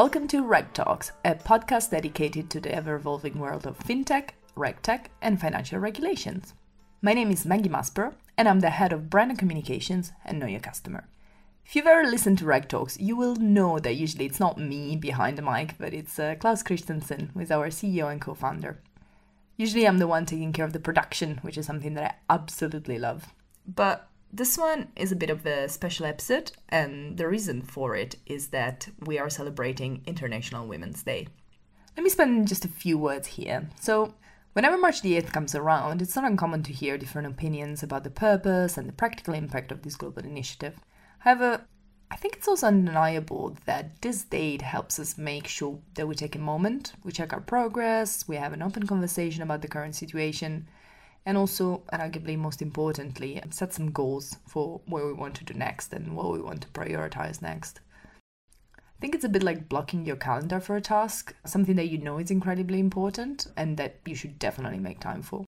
Welcome to Reg Talks, a podcast dedicated to the ever evolving world of fintech, regtech, and financial regulations. My name is Maggie Masper, and I'm the head of brand and communications and Know Your Customer. If you've ever listened to Reg Talks, you will know that usually it's not me behind the mic, but it's uh, Klaus Christensen, who is our CEO and co founder. Usually I'm the one taking care of the production, which is something that I absolutely love. But this one is a bit of a special episode, and the reason for it is that we are celebrating International Women's Day. Let me spend just a few words here. So, whenever March the 8th comes around, it's not uncommon to hear different opinions about the purpose and the practical impact of this global initiative. However, I think it's also undeniable that this date helps us make sure that we take a moment, we check our progress, we have an open conversation about the current situation, and also, and arguably most importantly, set some goals for where we want to do next and what we want to prioritize next. I think it's a bit like blocking your calendar for a task, something that you know is incredibly important and that you should definitely make time for.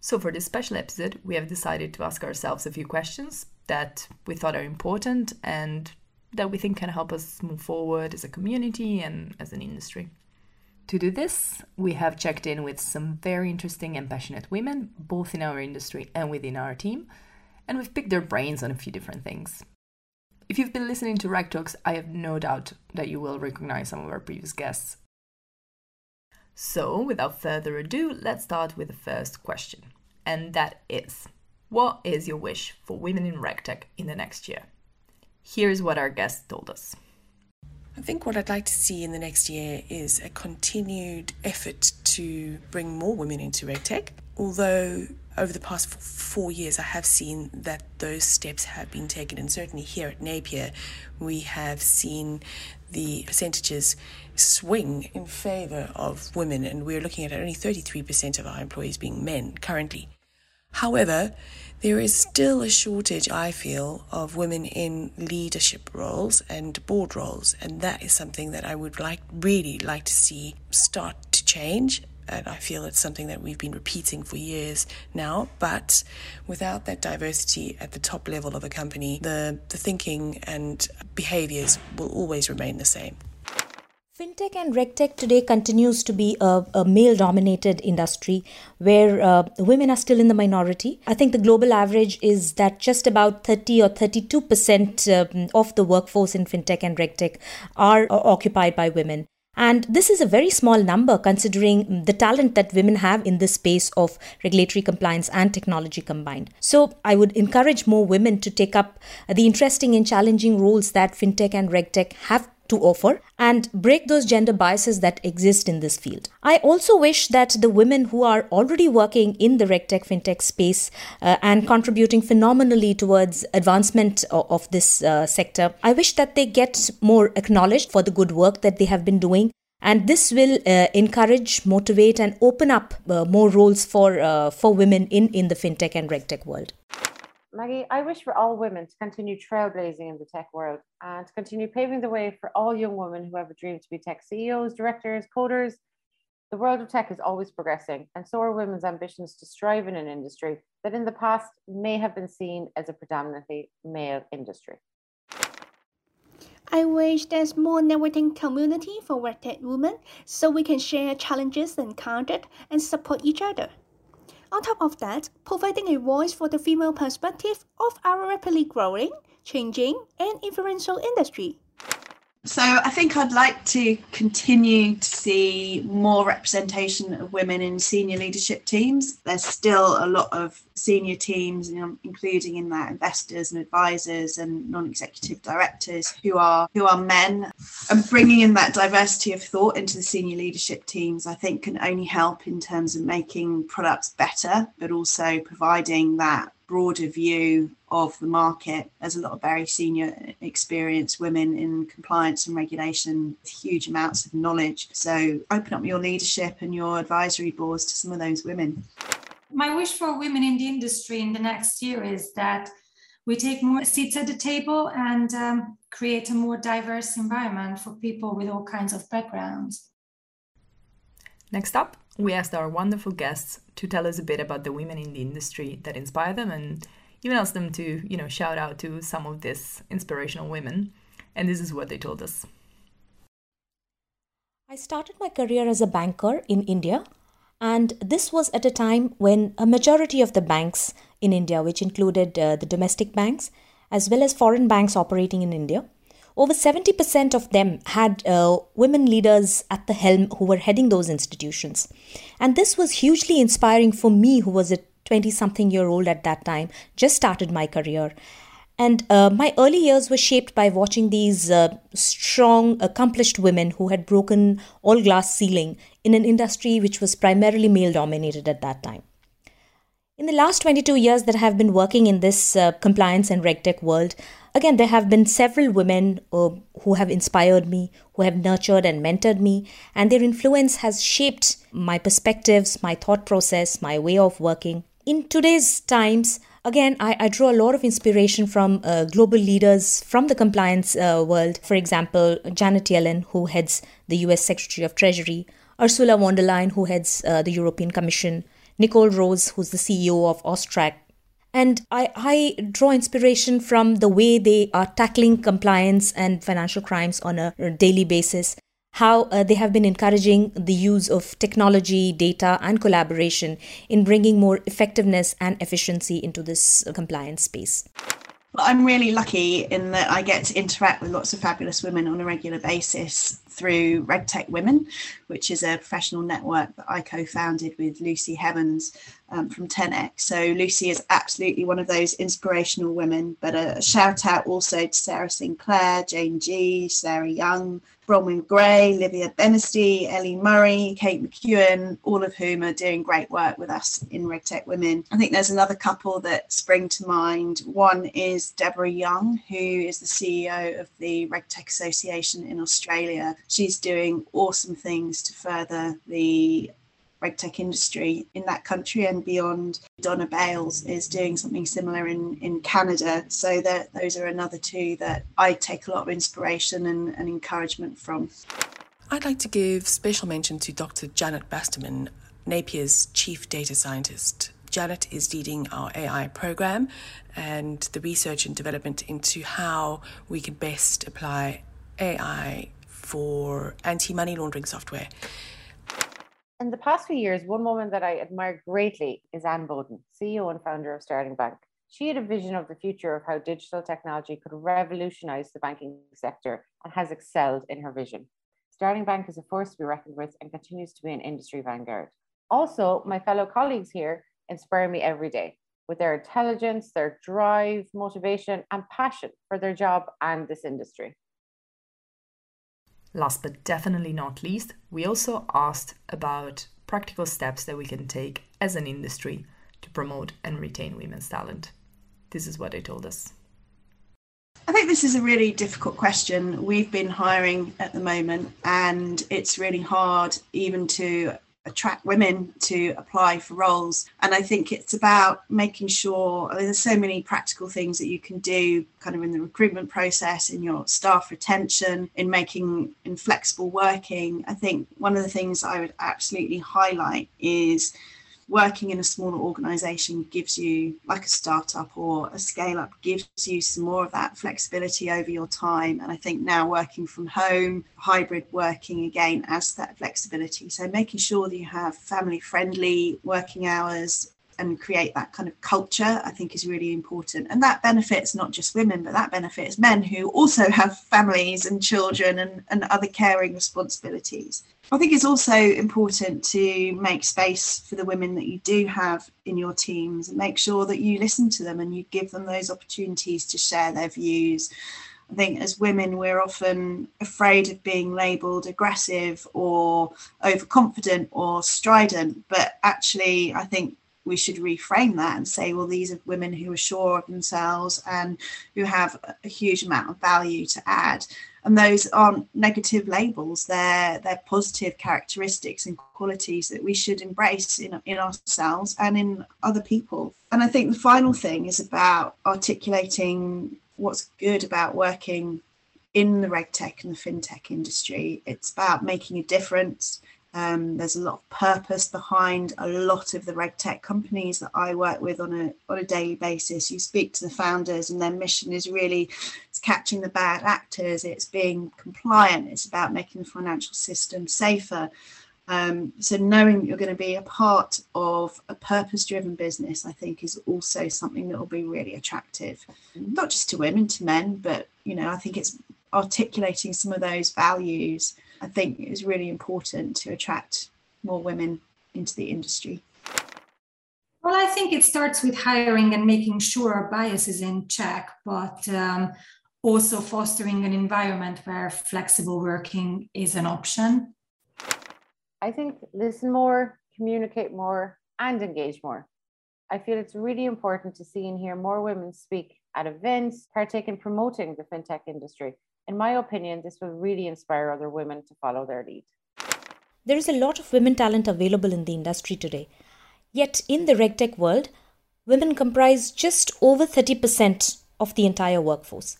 So, for this special episode, we have decided to ask ourselves a few questions that we thought are important and that we think can help us move forward as a community and as an industry. To do this, we have checked in with some very interesting and passionate women, both in our industry and within our team, and we've picked their brains on a few different things. If you've been listening to Reg Talks, I have no doubt that you will recognize some of our previous guests. So, without further ado, let's start with the first question and that is what is your wish for women in RegTech in the next year? Here's what our guest told us. I think what I'd like to see in the next year is a continued effort to bring more women into RegTech. Although over the past four years, I have seen that those steps have been taken, and certainly here at Napier, we have seen the percentages swing in favour of women, and we're looking at only 33% of our employees being men currently. However, there is still a shortage, I feel, of women in leadership roles and board roles, and that is something that I would like really like to see start to change. And I feel it's something that we've been repeating for years now. But without that diversity at the top level of a company, the, the thinking and behaviors will always remain the same. Fintech and regtech today continues to be a, a male dominated industry where uh, women are still in the minority. I think the global average is that just about 30 or 32% um, of the workforce in fintech and regtech are uh, occupied by women. And this is a very small number considering the talent that women have in this space of regulatory compliance and technology combined. So I would encourage more women to take up the interesting and challenging roles that fintech and regtech have to offer and break those gender biases that exist in this field. I also wish that the women who are already working in the regtech fintech space uh, and contributing phenomenally towards advancement of, of this uh, sector, I wish that they get more acknowledged for the good work that they have been doing and this will uh, encourage motivate and open up uh, more roles for uh, for women in in the fintech and regtech world Maggie, I wish for all women to continue trailblazing in the tech world and to continue paving the way for all young women who have a dream to be tech CEOs, directors, coders. The world of tech is always progressing, and so are women's ambitions to strive in an industry that in the past may have been seen as a predominantly male industry. I wish there's more networking community for tech women so we can share challenges encountered and support each other. On top of that, providing a voice for the female perspective of our rapidly growing, changing, and influential industry. So I think I'd like to continue to see more representation of women in senior leadership teams. There's still a lot of senior teams, you know, including in that investors and advisors and non-executive directors who are who are men. And bringing in that diversity of thought into the senior leadership teams, I think, can only help in terms of making products better, but also providing that broader view of the market. There's a lot of very senior, experienced women in compliance and regulation with huge amounts of knowledge. So open up your leadership and your advisory boards to some of those women. My wish for women in the industry in the next year is that we take more seats at the table and um, create a more diverse environment for people with all kinds of backgrounds. Next up, we asked our wonderful guests to tell us a bit about the women in the industry that inspire them and even asked them to, you know, shout out to some of these inspirational women. And this is what they told us. I started my career as a banker in India, and this was at a time when a majority of the banks in India, which included uh, the domestic banks as well as foreign banks operating in India, over 70% of them had uh, women leaders at the helm who were heading those institutions. And this was hugely inspiring for me, who was a 20 something year old at that time, just started my career. And uh, my early years were shaped by watching these uh, strong, accomplished women who had broken all glass ceiling in an industry which was primarily male dominated at that time. In the last 22 years that I have been working in this uh, compliance and regtech world, again, there have been several women uh, who have inspired me, who have nurtured and mentored me, and their influence has shaped my perspectives, my thought process, my way of working. In today's times, again, I, I, draw a lot of inspiration from uh, global leaders from the compliance uh, world. For example, Janet Yellen, who heads the US Secretary of Treasury, Ursula von der Leyen, who heads uh, the European Commission, Nicole Rose, who's the CEO of Austrac. And I, I draw inspiration from the way they are tackling compliance and financial crimes on a daily basis how uh, they have been encouraging the use of technology, data, and collaboration in bringing more effectiveness and efficiency into this uh, compliance space. I'm really lucky in that I get to interact with lots of fabulous women on a regular basis through RegTech Women, which is a professional network that I co founded with Lucy Heavens um, from 10x. So, Lucy is absolutely one of those inspirational women, but a shout out also to Sarah Sinclair, Jane Jee, Sarah Young, Bronwyn Gray, Livia Benisty, Ellie Murray, Kate McEwen, all of whom are doing great work with us in RegTech Women. I think there's another couple that spring to mind. One is Deborah Young, who is the CEO of the RegTech Association in Australia. She's doing awesome things to further the regtech industry in that country and beyond. Donna Bales is doing something similar in, in Canada. So that those are another two that I take a lot of inspiration and, and encouragement from. I'd like to give special mention to Dr. Janet Bastiman, Napier's chief data scientist. Janet is leading our AI program and the research and development into how we can best apply AI for anti money laundering software. In the past few years, one woman that I admire greatly is Anne Boden, CEO and founder of Starling Bank. She had a vision of the future of how digital technology could revolutionize the banking sector and has excelled in her vision. Starling Bank is a force to be reckoned with and continues to be an industry vanguard. Also, my fellow colleagues here inspire me every day with their intelligence, their drive, motivation, and passion for their job and this industry. Last but definitely not least, we also asked about practical steps that we can take as an industry to promote and retain women's talent. This is what they told us. I think this is a really difficult question. We've been hiring at the moment, and it's really hard even to attract women to apply for roles. And I think it's about making sure I mean, there's so many practical things that you can do kind of in the recruitment process, in your staff retention, in making in flexible working. I think one of the things I would absolutely highlight is working in a smaller organization gives you like a startup or a scale up gives you some more of that flexibility over your time. And i think now working from home hybrid working again adds that flexibility. So making sure that you have family friendly working hours and create that kind of culture, I think is really important. And that benefits not just women, but that benefits men who also have families and children and, and other caring responsibilities. I think it's also important to make space for the women that you do have in your teams and make sure that you listen to them and you give them those opportunities to share their views. I think as women, we're often afraid of being labeled aggressive or overconfident or strident. But actually, I think we should reframe that and say, well, these are women who are sure of themselves and who have a huge amount of value to add. And those aren't negative labels; they're they're positive characteristics and qualities that we should embrace in in ourselves and in other people. And I think the final thing is about articulating what's good about working in the regtech and the fintech industry. It's about making a difference Um, there's a lot of purpose behind a lot of the regtech companies that I work with on a on a daily basis. You speak to the founders, and their mission is really it's catching the bad actors. It's being compliant. It's about making the financial system safer. Um, so knowing that you're going to be a part of a purpose-driven business, I think, is also something that will be really attractive, not just to women, to men, but you know, I think it's articulating some of those values I think is really important to attract more women into the industry. Well, I think it starts with hiring and making sure our bias is in check, but um, also fostering an environment where flexible working is an option. I think listen more, communicate more, and engage more. I feel it's really important to see and hear more women speak at events, partake in promoting the fintech industry, in my opinion, this will really inspire other women to follow their lead. There is a lot of women talent available in the industry today. Yet, in the RegTech world, women comprise just over 30% of the entire workforce.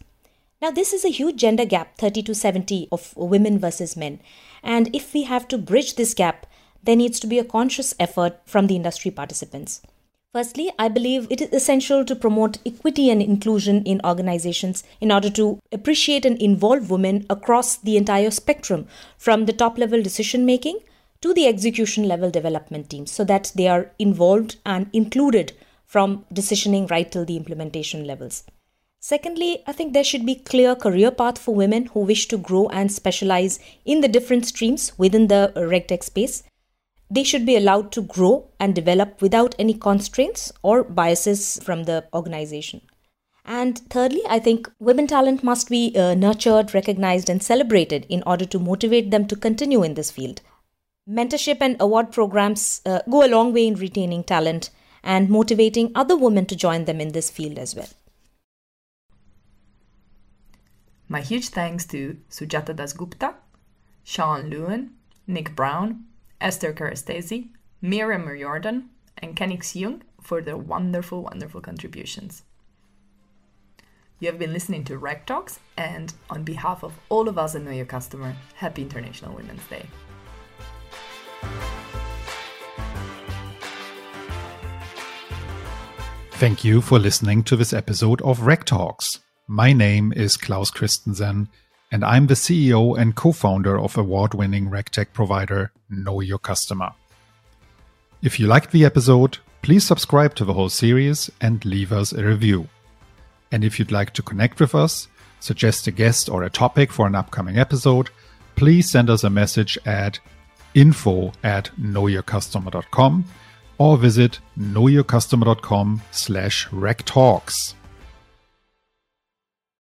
Now, this is a huge gender gap 30 to 70 of women versus men. And if we have to bridge this gap, there needs to be a conscious effort from the industry participants. Firstly, I believe it is essential to promote equity and inclusion in organizations in order to appreciate and involve women across the entire spectrum, from the top level decision making to the execution level development teams, so that they are involved and included from decisioning right till the implementation levels. Secondly, I think there should be clear career path for women who wish to grow and specialize in the different streams within the RegTech space. They should be allowed to grow and develop without any constraints or biases from the organization. And thirdly, I think women talent must be uh, nurtured, recognized, and celebrated in order to motivate them to continue in this field. Mentorship and award programs uh, go a long way in retaining talent and motivating other women to join them in this field as well. My huge thanks to Sujata Dasgupta, Sian Lewin, Nick Brown, Esther Karastasi, Miriam Jordan, and Kenix Jung for their wonderful, wonderful contributions. You have been listening to Reg Talks, and on behalf of all of us at Know Your Customer, happy International Women's Day. Thank you for listening to this episode of Reg Talks. My name is Klaus Christensen and I'm the CEO and co founder of award winning RegTech provider Know Your Customer. If you liked the episode, please subscribe to the whole series and leave us a review. And if you'd like to connect with us, suggest a guest or a topic for an upcoming episode, please send us a message at info at knowyourcustomer.com or visit knowyourcustomer.com slash regtalks.